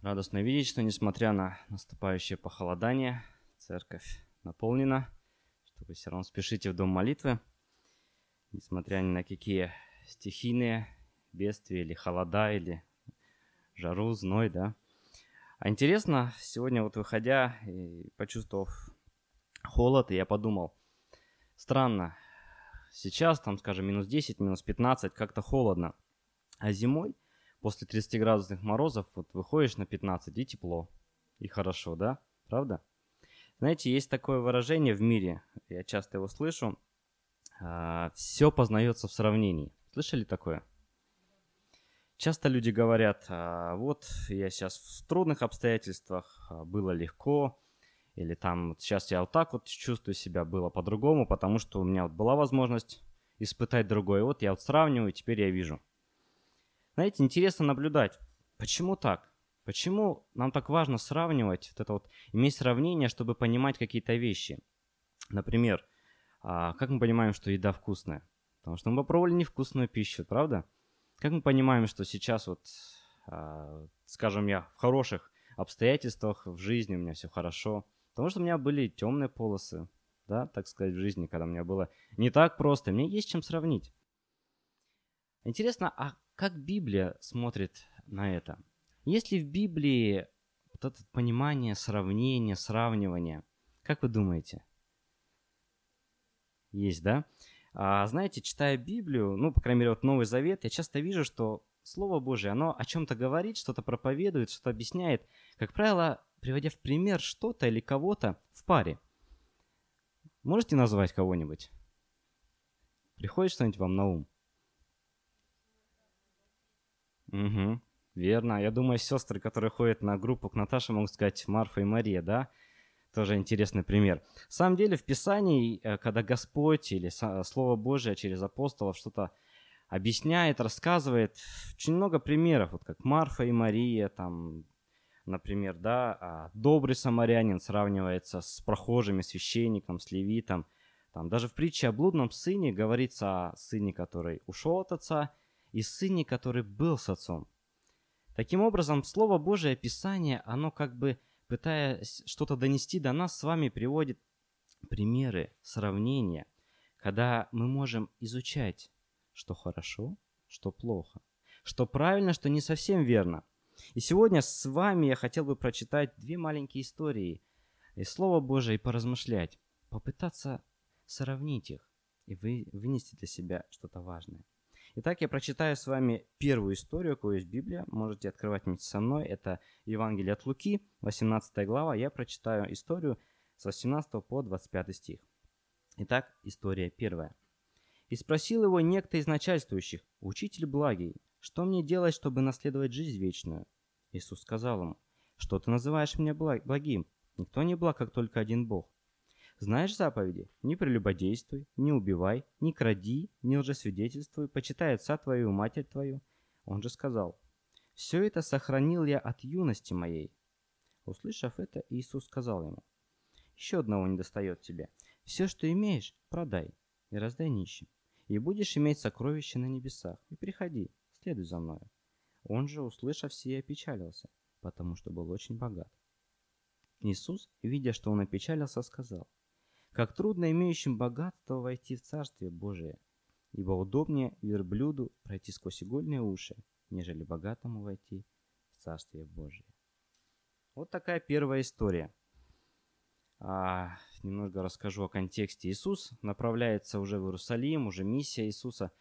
Радостно видеть, что несмотря на наступающее похолодание, церковь наполнена, что вы все равно спешите в дом молитвы, несмотря ни на какие стихийные бедствия или холода, или жару, зной, да. А интересно, сегодня вот выходя и почувствовав холод, я подумал, странно, сейчас там, скажем, минус 10, минус 15, как-то холодно, а зимой – после 30 градусных морозов вот выходишь на 15 и тепло. И хорошо, да? Правда? Знаете, есть такое выражение в мире, я часто его слышу, а, все познается в сравнении. Слышали такое? Часто люди говорят, а, вот я сейчас в трудных обстоятельствах, а, было легко, или там сейчас я вот так вот чувствую себя, было по-другому, потому что у меня вот была возможность испытать другое. Вот я вот сравниваю, теперь я вижу. Знаете, интересно наблюдать, почему так? Почему нам так важно сравнивать, вот это вот, иметь сравнение, чтобы понимать какие-то вещи? Например, а, как мы понимаем, что еда вкусная? Потому что мы попробовали невкусную пищу, правда? Как мы понимаем, что сейчас вот, а, скажем, я в хороших обстоятельствах в жизни, у меня все хорошо? Потому что у меня были темные полосы, да, так сказать, в жизни, когда у меня было не так просто. Мне есть чем сравнить. Интересно, а как Библия смотрит на это? Есть ли в Библии вот это понимание, сравнение, сравнивание? Как вы думаете? Есть, да? А, знаете, читая Библию, ну, по крайней мере, вот Новый Завет, я часто вижу, что Слово Божие, оно о чем-то говорит, что-то проповедует, что-то объясняет, как правило, приводя в пример что-то или кого-то в паре. Можете назвать кого-нибудь? Приходит что-нибудь вам на ум? Угу, верно. Я думаю, сестры, которые ходят на группу к Наташе, могут сказать Марфа и Мария, да? Тоже интересный пример. На самом деле в Писании, э, когда Господь или Слово Божие через апостолов что-то объясняет, рассказывает, очень много примеров, вот как Марфа и Мария, там, например, да, а добрый самарянин сравнивается с прохожими священником, с левитом. Там, даже в притче о блудном сыне говорится о сыне, который ушел от отца, и сыне, который был с отцом. Таким образом, Слово Божие, Писание, оно как бы, пытаясь что-то донести до нас, с вами приводит примеры, сравнения, когда мы можем изучать, что хорошо, что плохо, что правильно, что не совсем верно. И сегодня с вами я хотел бы прочитать две маленькие истории из Слова Божия и поразмышлять, попытаться сравнить их и вы, вынести для себя что-то важное. Итак, я прочитаю с вами первую историю, какую есть Библия. Можете открывать вместе со мной. Это Евангелие от Луки, 18 глава. Я прочитаю историю с 18 по 25 стих. Итак, история первая. «И спросил его некто из начальствующих, учитель благий, что мне делать, чтобы наследовать жизнь вечную?» Иисус сказал ему, «Что ты называешь меня благим? Никто не благ, как только один Бог. Знаешь заповеди? Не прелюбодействуй, не убивай, не кради, не лжесвидетельствуй, почитай отца твою и матерь твою. Он же сказал, «Все это сохранил я от юности моей». Услышав это, Иисус сказал ему, «Еще одного не достает тебе. Все, что имеешь, продай и раздай нищим, и будешь иметь сокровища на небесах. И приходи, следуй за мною». Он же, услышав сие, опечалился, потому что был очень богат. Иисус, видя, что он опечалился, сказал, как трудно имеющим богатство войти в Царствие Божие, ибо удобнее верблюду пройти сквозь игольные уши, нежели богатому войти в Царствие Божие. Вот такая первая история. А, немного расскажу о контексте. Иисус направляется уже в Иерусалим, уже миссия Иисуса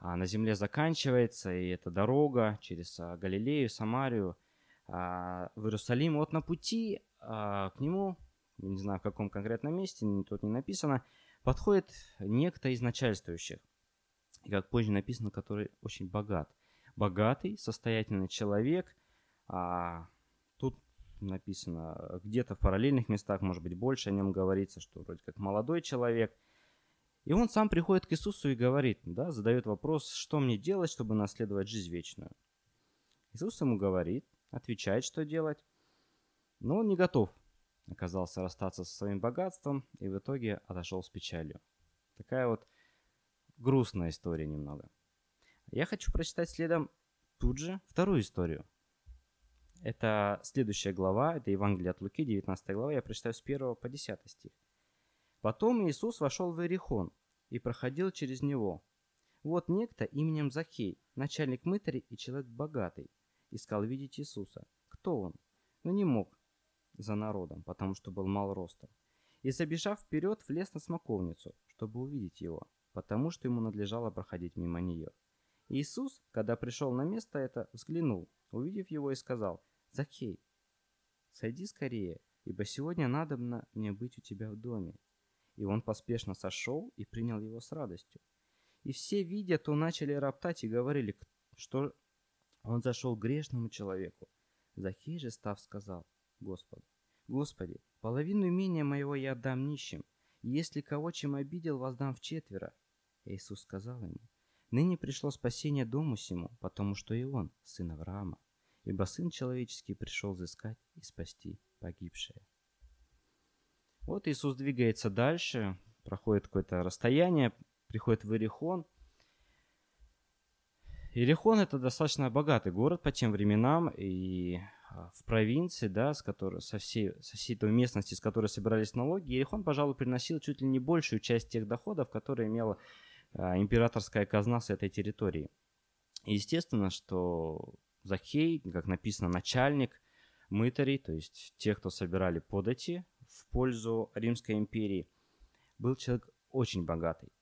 а, на земле заканчивается, и это дорога через а, Галилею, Самарию а, в Иерусалим. Вот на пути а, к нему не знаю в каком конкретном месте, тут не написано, подходит некто из начальствующих. И как позже написано, который очень богат. Богатый, состоятельный человек. А, тут написано, где-то в параллельных местах, может быть, больше о нем говорится, что вроде как молодой человек. И он сам приходит к Иисусу и говорит, да, задает вопрос, что мне делать, чтобы наследовать жизнь вечную. Иисус ему говорит, отвечает, что делать, но он не готов оказался расстаться со своим богатством и в итоге отошел с печалью. Такая вот грустная история немного. Я хочу прочитать следом тут же вторую историю. Это следующая глава, это Евангелие от Луки, 19 глава, я прочитаю с 1 по 10 стих. «Потом Иисус вошел в Иерихон и проходил через него. Вот некто именем Захей, начальник мытарей и человек богатый, искал видеть Иисуса. Кто он? Но не мог за народом, потому что был мал ростом. И забежав вперед, влез на смоковницу, чтобы увидеть его, потому что ему надлежало проходить мимо нее. Иисус, когда пришел на место это, взглянул, увидев его и сказал, «Закей, сойди скорее, ибо сегодня надо мне быть у тебя в доме». И он поспешно сошел и принял его с радостью. И все, видя, то начали роптать и говорили, что он зашел грешному человеку. Захей же, став, сказал Господу, «Господи, половину имения моего я отдам нищим, и если кого чем обидел, воздам в четверо». Иисус сказал ему, «Ныне пришло спасение дому сему, потому что и он, сын Авраама, ибо сын человеческий пришел взыскать и спасти погибшее». Вот Иисус двигается дальше, проходит какое-то расстояние, приходит в Иерихон. Иерихон это достаточно богатый город по тем временам, и в провинции, да, с которой, со, всей, со всей той местности, с которой собирались налоги, Иерихон, пожалуй, приносил чуть ли не большую часть тех доходов, которые имела а, императорская казна с этой территории. Естественно, что Захей, как написано, начальник мытарей, то есть тех, кто собирали подати в пользу Римской империи, был человек очень богатый.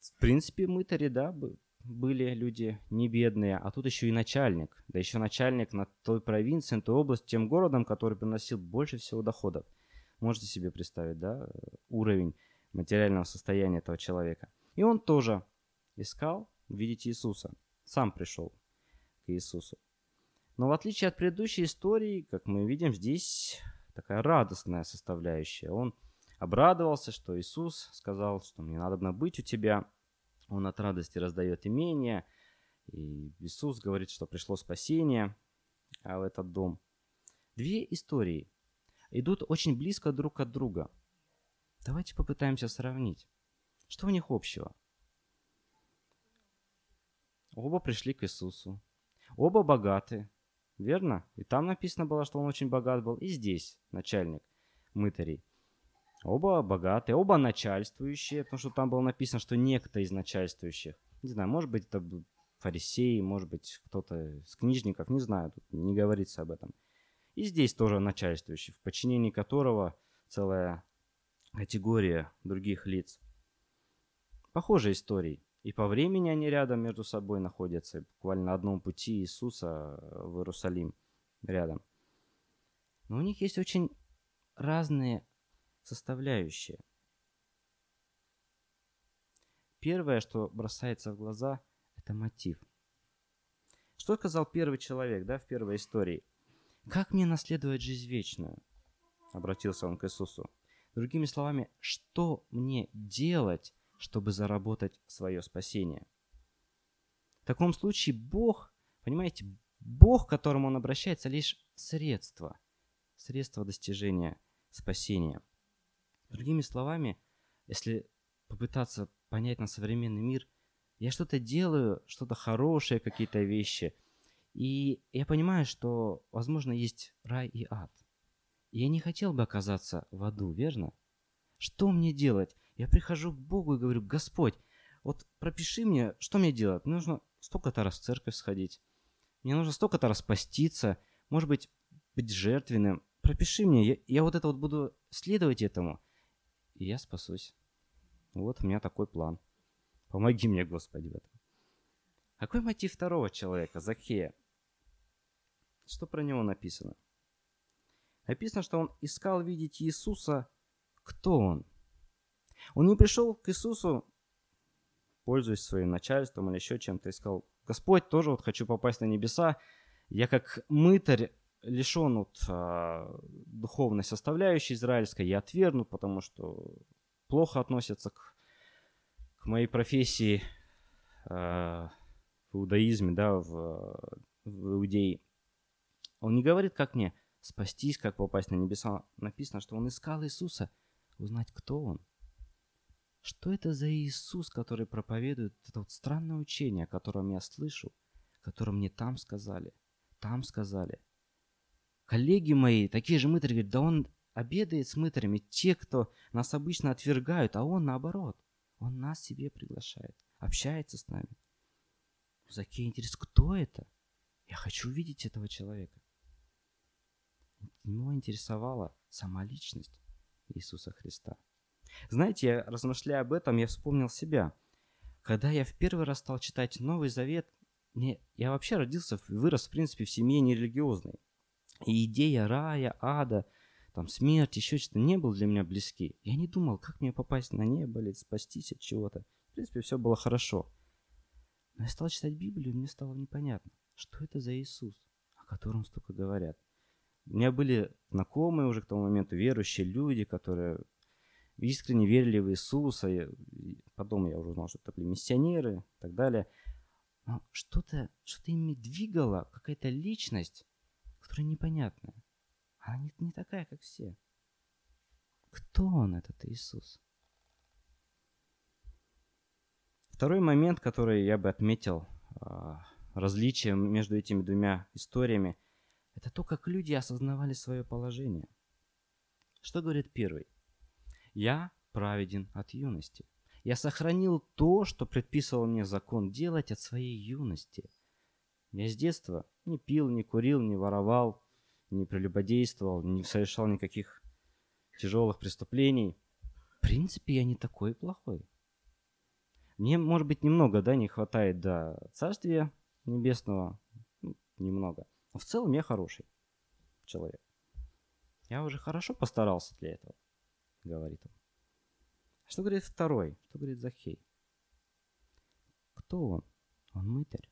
В принципе, мытари, да, были люди не бедные, а тут еще и начальник. Да еще начальник на той провинции, на той области, тем городом, который приносил больше всего доходов. Можете себе представить, да, уровень материального состояния этого человека. И он тоже искал видеть Иисуса. Сам пришел к Иисусу. Но в отличие от предыдущей истории, как мы видим, здесь такая радостная составляющая. Он обрадовался, что Иисус сказал, что мне надо быть у тебя. Он от радости раздает имение. И Иисус говорит, что пришло спасение а в этот дом. Две истории идут очень близко друг от друга. Давайте попытаемся сравнить. Что у них общего? Оба пришли к Иисусу. Оба богаты. Верно? И там написано было, что он очень богат был. И здесь начальник мытарей. Оба богатые, оба начальствующие, потому что там было написано, что некто из начальствующих. Не знаю, может быть, это фарисеи, может быть, кто-то из книжников, не знаю, тут не говорится об этом. И здесь тоже начальствующий, в подчинении которого целая категория других лиц. Похожие истории. И по времени они рядом между собой находятся, буквально на одном пути Иисуса в Иерусалим рядом. Но у них есть очень разные составляющие. Первое, что бросается в глаза, это мотив. Что сказал первый человек, да, в первой истории? «Как мне наследовать жизнь вечную?» Обратился он к Иисусу. Другими словами, что мне делать, чтобы заработать свое спасение? В таком случае Бог, понимаете, Бог, к которому он обращается, лишь средство, средство достижения спасения – Другими словами, если попытаться понять на современный мир, я что-то делаю, что-то хорошее, какие-то вещи, и я понимаю, что, возможно, есть рай и ад. И я не хотел бы оказаться в аду, верно? Что мне делать? Я прихожу к Богу и говорю, Господь, вот пропиши мне, что мне делать? Мне нужно столько-то раз в церковь сходить. Мне нужно столько-то раз поститься, может быть, быть жертвенным. Пропиши мне, я, я вот это вот буду следовать этому и я спасусь. Вот у меня такой план. Помоги мне, Господи, в этом. Какой мотив второго человека, Захея? Что про него написано? Написано, что он искал видеть Иисуса. Кто он? Он не пришел к Иисусу, пользуясь своим начальством или еще чем-то, и сказал, Господь, тоже вот хочу попасть на небеса. Я как мытарь лишен от а, духовной составляющей израильской, я отвергнут, потому что плохо относятся к, к моей профессии а, в иудаизме, да, в, в иудеи. Он не говорит, как мне спастись, как попасть на небеса. Написано, что он искал Иисуса, узнать, кто он. Что это за Иисус, который проповедует это вот странное учение, о котором я слышу, которое мне там сказали, там сказали – коллеги мои, такие же мытари, говорят, да он обедает с мытарями, те, кто нас обычно отвергают, а он наоборот. Он нас себе приглашает, общается с нами. Закей интерес, кто это? Я хочу увидеть этого человека. Его интересовала сама личность Иисуса Христа. Знаете, я размышляя об этом, я вспомнил себя. Когда я в первый раз стал читать Новый Завет, мне, я вообще родился, вырос, в принципе, в семье нерелигиозной. И идея рая, ада, там, смерть, еще что-то не был для меня близки. Я не думал, как мне попасть на небо или спастись от чего-то. В принципе, все было хорошо. Но я стал читать Библию, и мне стало непонятно, что это за Иисус, о котором столько говорят. У меня были знакомые уже к тому моменту верующие люди, которые искренне верили в Иисуса. И потом я уже узнал, что это были миссионеры и так далее. Но что-то что ими двигало, какая-то личность, которая непонятная. Она не, не такая, как все. Кто он, этот Иисус? Второй момент, который я бы отметил, а, различие между этими двумя историями, это то, как люди осознавали свое положение. Что говорит первый? «Я праведен от юности. Я сохранил то, что предписывал мне закон делать от своей юности. Я с детства не пил, не курил, не воровал, не прелюбодействовал, не совершал никаких тяжелых преступлений. В принципе, я не такой плохой. Мне, может быть, немного, да, не хватает до Царствия Небесного, ну, немного. Но в целом я хороший человек. Я уже хорошо постарался для этого, говорит он. Что говорит второй? Что говорит Захей? Кто он? Он мытарь.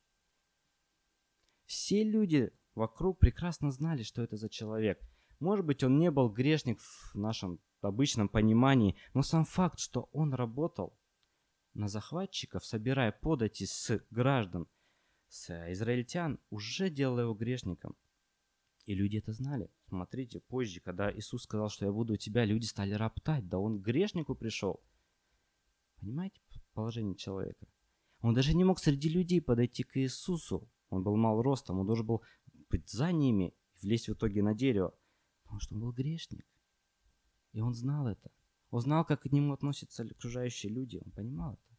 Все люди вокруг прекрасно знали, что это за человек. Может быть, он не был грешник в нашем обычном понимании, но сам факт, что он работал на захватчиков, собирая подати с граждан, с израильтян, уже делал его грешником. И люди это знали. Смотрите, позже, когда Иисус сказал, что я буду у тебя, люди стали роптать. Да он к грешнику пришел. Понимаете положение человека? Он даже не мог среди людей подойти к Иисусу. Он был мал ростом, он должен был быть за ними и влезть в итоге на дерево. Потому что он был грешник. И он знал это. Он знал, как к нему относятся окружающие люди. Он понимал это.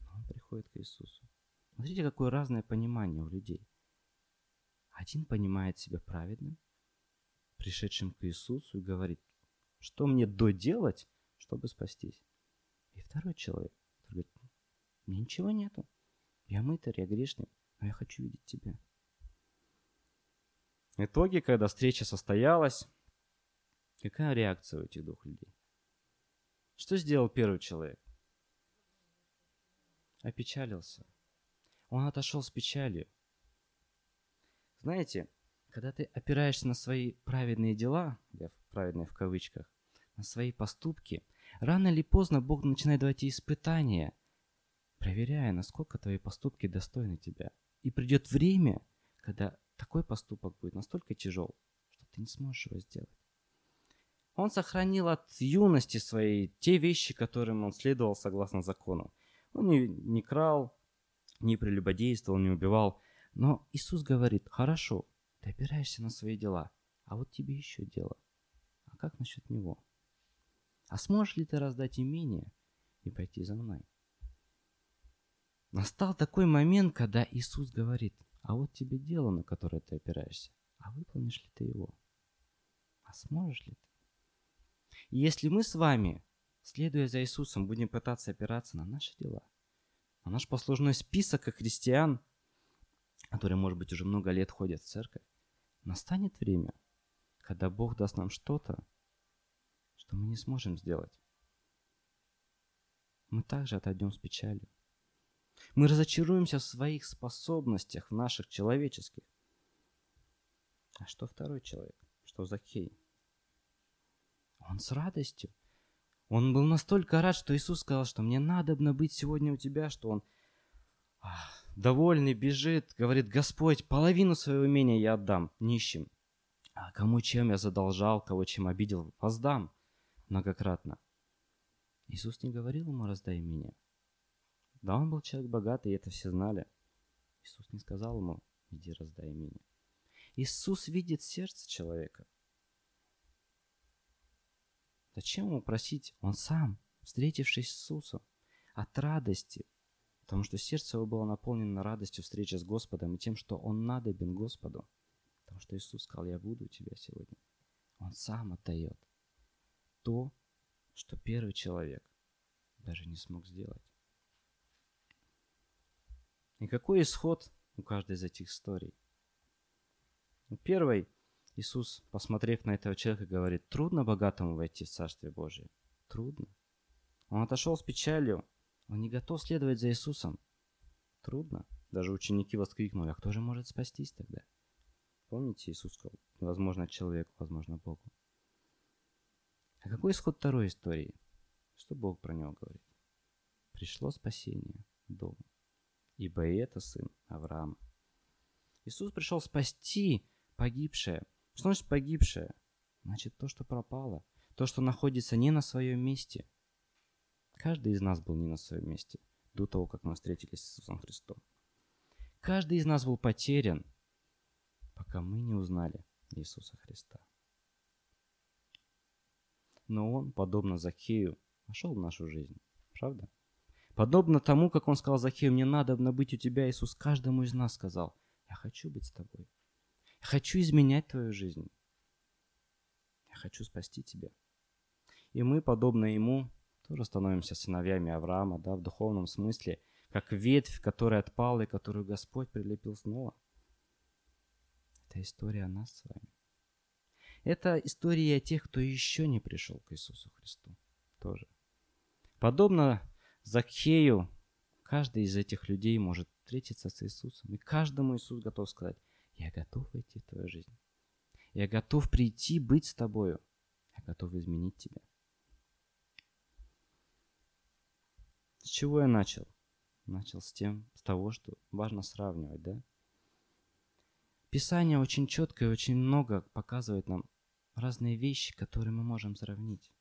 Но он приходит к Иисусу. Смотрите, какое разное понимание у людей. Один понимает себя праведным, пришедшим к Иисусу и говорит, что мне доделать, чтобы спастись. И второй человек, говорит, мне ничего нету. Я мытарь, я грешник, но я хочу видеть тебя. В итоге, когда встреча состоялась, какая реакция у этих двух людей? Что сделал первый человек? Опечалился. Он отошел с печалью. Знаете, когда ты опираешься на свои праведные дела, я праведные в кавычках, на свои поступки, рано или поздно Бог начинает давать тебе испытания, проверяя, насколько твои поступки достойны тебя. И придет время, когда такой поступок будет настолько тяжел, что ты не сможешь его сделать. Он сохранил от юности своей те вещи, которым он следовал согласно закону. Он не, не крал, не прелюбодействовал, не убивал. Но Иисус говорит, хорошо, ты опираешься на свои дела, а вот тебе еще дело. А как насчет него? А сможешь ли ты раздать имение и пойти за мной? Настал такой момент, когда Иисус говорит, а вот тебе дело, на которое ты опираешься. А выполнишь ли ты его? А сможешь ли ты? И если мы с вами, следуя за Иисусом, будем пытаться опираться на наши дела, на наш послужной список как христиан, которые, может быть, уже много лет ходят в церковь, настанет время, когда Бог даст нам что-то, что мы не сможем сделать. Мы также отойдем с печалью. Мы разочаруемся в своих способностях, в наших человеческих. А что второй человек? Что Закхей? Он с радостью. Он был настолько рад, что Иисус сказал, что мне надо быть сегодня у тебя, что он ах, довольный бежит, говорит, Господь, половину своего имения я отдам нищим. А кому чем я задолжал, кого чем обидел, воздам многократно. Иисус не говорил ему, раздай имение. Да, он был человек богатый, и это все знали. Иисус не сказал ему, иди раздай имение. Иисус видит сердце человека. Зачем ему просить? Он сам, встретившись с Иисусом, от радости, потому что сердце его было наполнено радостью встречи с Господом и тем, что он надобен Господу. Потому что Иисус сказал, я буду у тебя сегодня. Он сам отдает то, что первый человек даже не смог сделать. И какой исход у каждой из этих историй? У первой Иисус, посмотрев на этого человека, говорит, трудно богатому войти в Царствие Божие. Трудно. Он отошел с печалью. Он не готов следовать за Иисусом. Трудно. Даже ученики воскликнули, а кто же может спастись тогда? Помните, Иисус сказал, невозможно человеку, возможно Богу. А какой исход второй истории? Что Бог про него говорит? Пришло спасение дому, ибо и это сын Авраама. Иисус пришел спасти погибшее. Что значит погибшее? Значит то, что пропало. То, что находится не на своем месте. Каждый из нас был не на своем месте до того, как мы встретились с Иисусом Христом. Каждый из нас был потерян, пока мы не узнали Иисуса Христа. Но Он, подобно Захею, вошел в нашу жизнь. Правда? Подобно тому, как он сказал Захею, мне надо быть у тебя, Иисус каждому из нас сказал, я хочу быть с тобой. Я хочу изменять твою жизнь. Я хочу спасти тебя. И мы, подобно ему, тоже становимся сыновьями Авраама, да, в духовном смысле, как ветвь, которая отпала и которую Господь прилепил снова. Это история о нас с вами. Это история о тех, кто еще не пришел к Иисусу Христу. Тоже. Подобно Закхею, каждый из этих людей может встретиться с Иисусом. И каждому Иисус готов сказать, я готов войти в твою жизнь. Я готов прийти, быть с тобою. Я готов изменить тебя. С чего я начал? Начал с тем, с того, что важно сравнивать, да? Писание очень четко и очень много показывает нам разные вещи, которые мы можем сравнить.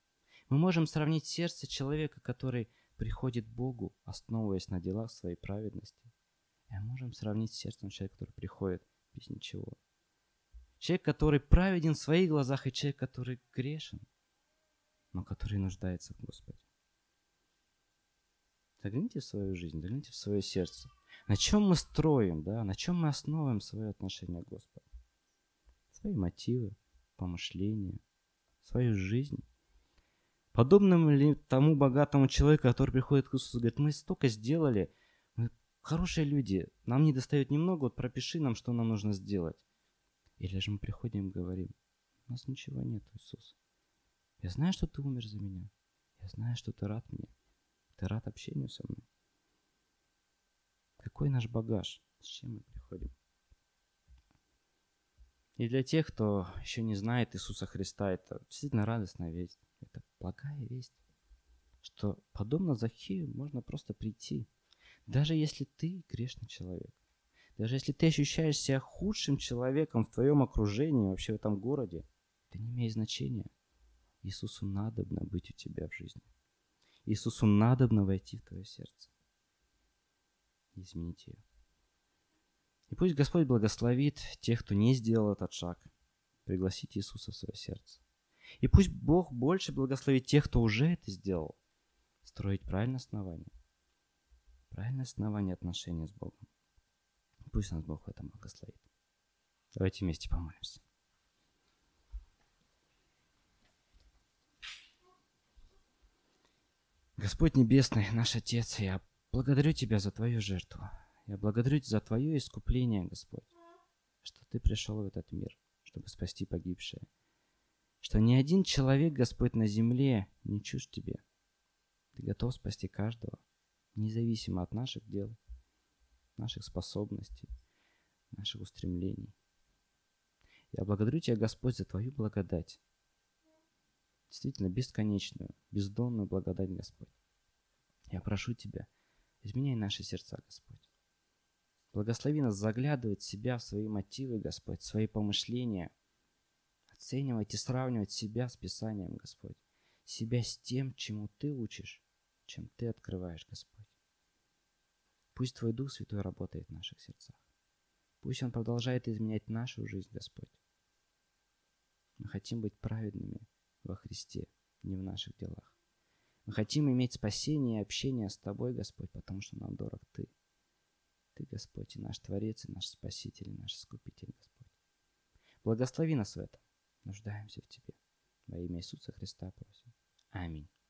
Мы можем сравнить сердце человека, который приходит Богу, основываясь на делах своей праведности. И можем сравнить с сердцем человека, который приходит без ничего. Человек, который праведен в своих глазах, и человек, который грешен, но который нуждается в Господе. Загляните в свою жизнь, загляните в свое сердце. На чем мы строим, да, на чем мы основываем свое отношение к Господу? Свои мотивы, помышления, свою жизнь. Подобным ли тому богатому человеку, который приходит к Иисусу и говорит, мы столько сделали, мы хорошие люди, нам не достает немного, вот пропиши нам, что нам нужно сделать. Или же мы приходим и говорим, у нас ничего нет, Иисус. Я знаю, что ты умер за меня. Я знаю, что ты рад мне. Ты рад общению со мной. Какой наш багаж? С чем мы приходим? И для тех, кто еще не знает Иисуса Христа, это действительно радостная весть. Это благая весть, что подобно Захею можно просто прийти. Даже если ты грешный человек, даже если ты ощущаешь себя худшим человеком в твоем окружении, вообще в этом городе, это не имеет значения. Иисусу надобно быть у тебя в жизни. Иисусу надобно войти в твое сердце изменить ее. И пусть Господь благословит тех, кто не сделал этот шаг, пригласить Иисуса в свое сердце. И пусть Бог больше благословит тех, кто уже это сделал, строить правильное основание. Правильное основание отношений с Богом. Пусть нас Бог в этом благословит. Давайте вместе помолимся. Господь Небесный, наш Отец, я благодарю Тебя за Твою жертву. Я благодарю Тебя за Твое искупление, Господь, что Ты пришел в этот мир, чтобы спасти погибшее. Что ни один человек, Господь, на земле не чужд Тебе. Ты готов спасти каждого, независимо от наших дел, наших способностей, наших устремлений. Я благодарю Тебя, Господь, за Твою благодать. Действительно, бесконечную, бездонную благодать, Господь. Я прошу Тебя, изменяй наши сердца, Господь. Благослови нас заглядывать в себя, в свои мотивы, Господь, в свои помышления. Оценивать и сравнивать себя с Писанием, Господь. Себя с тем, чему Ты учишь, чем Ты открываешь, Господь. Пусть Твой Дух Святой работает в наших сердцах. Пусть Он продолжает изменять нашу жизнь, Господь. Мы хотим быть праведными во Христе, не в наших делах. Мы хотим иметь спасение и общение с Тобой, Господь, потому что нам дорог Ты. Ты, Господь, и наш Творец, и наш Спаситель, и наш Искупитель, Господь. Благослови нас в этом. Нуждаемся в Тебе. Во имя Иисуса Христа просим. Аминь.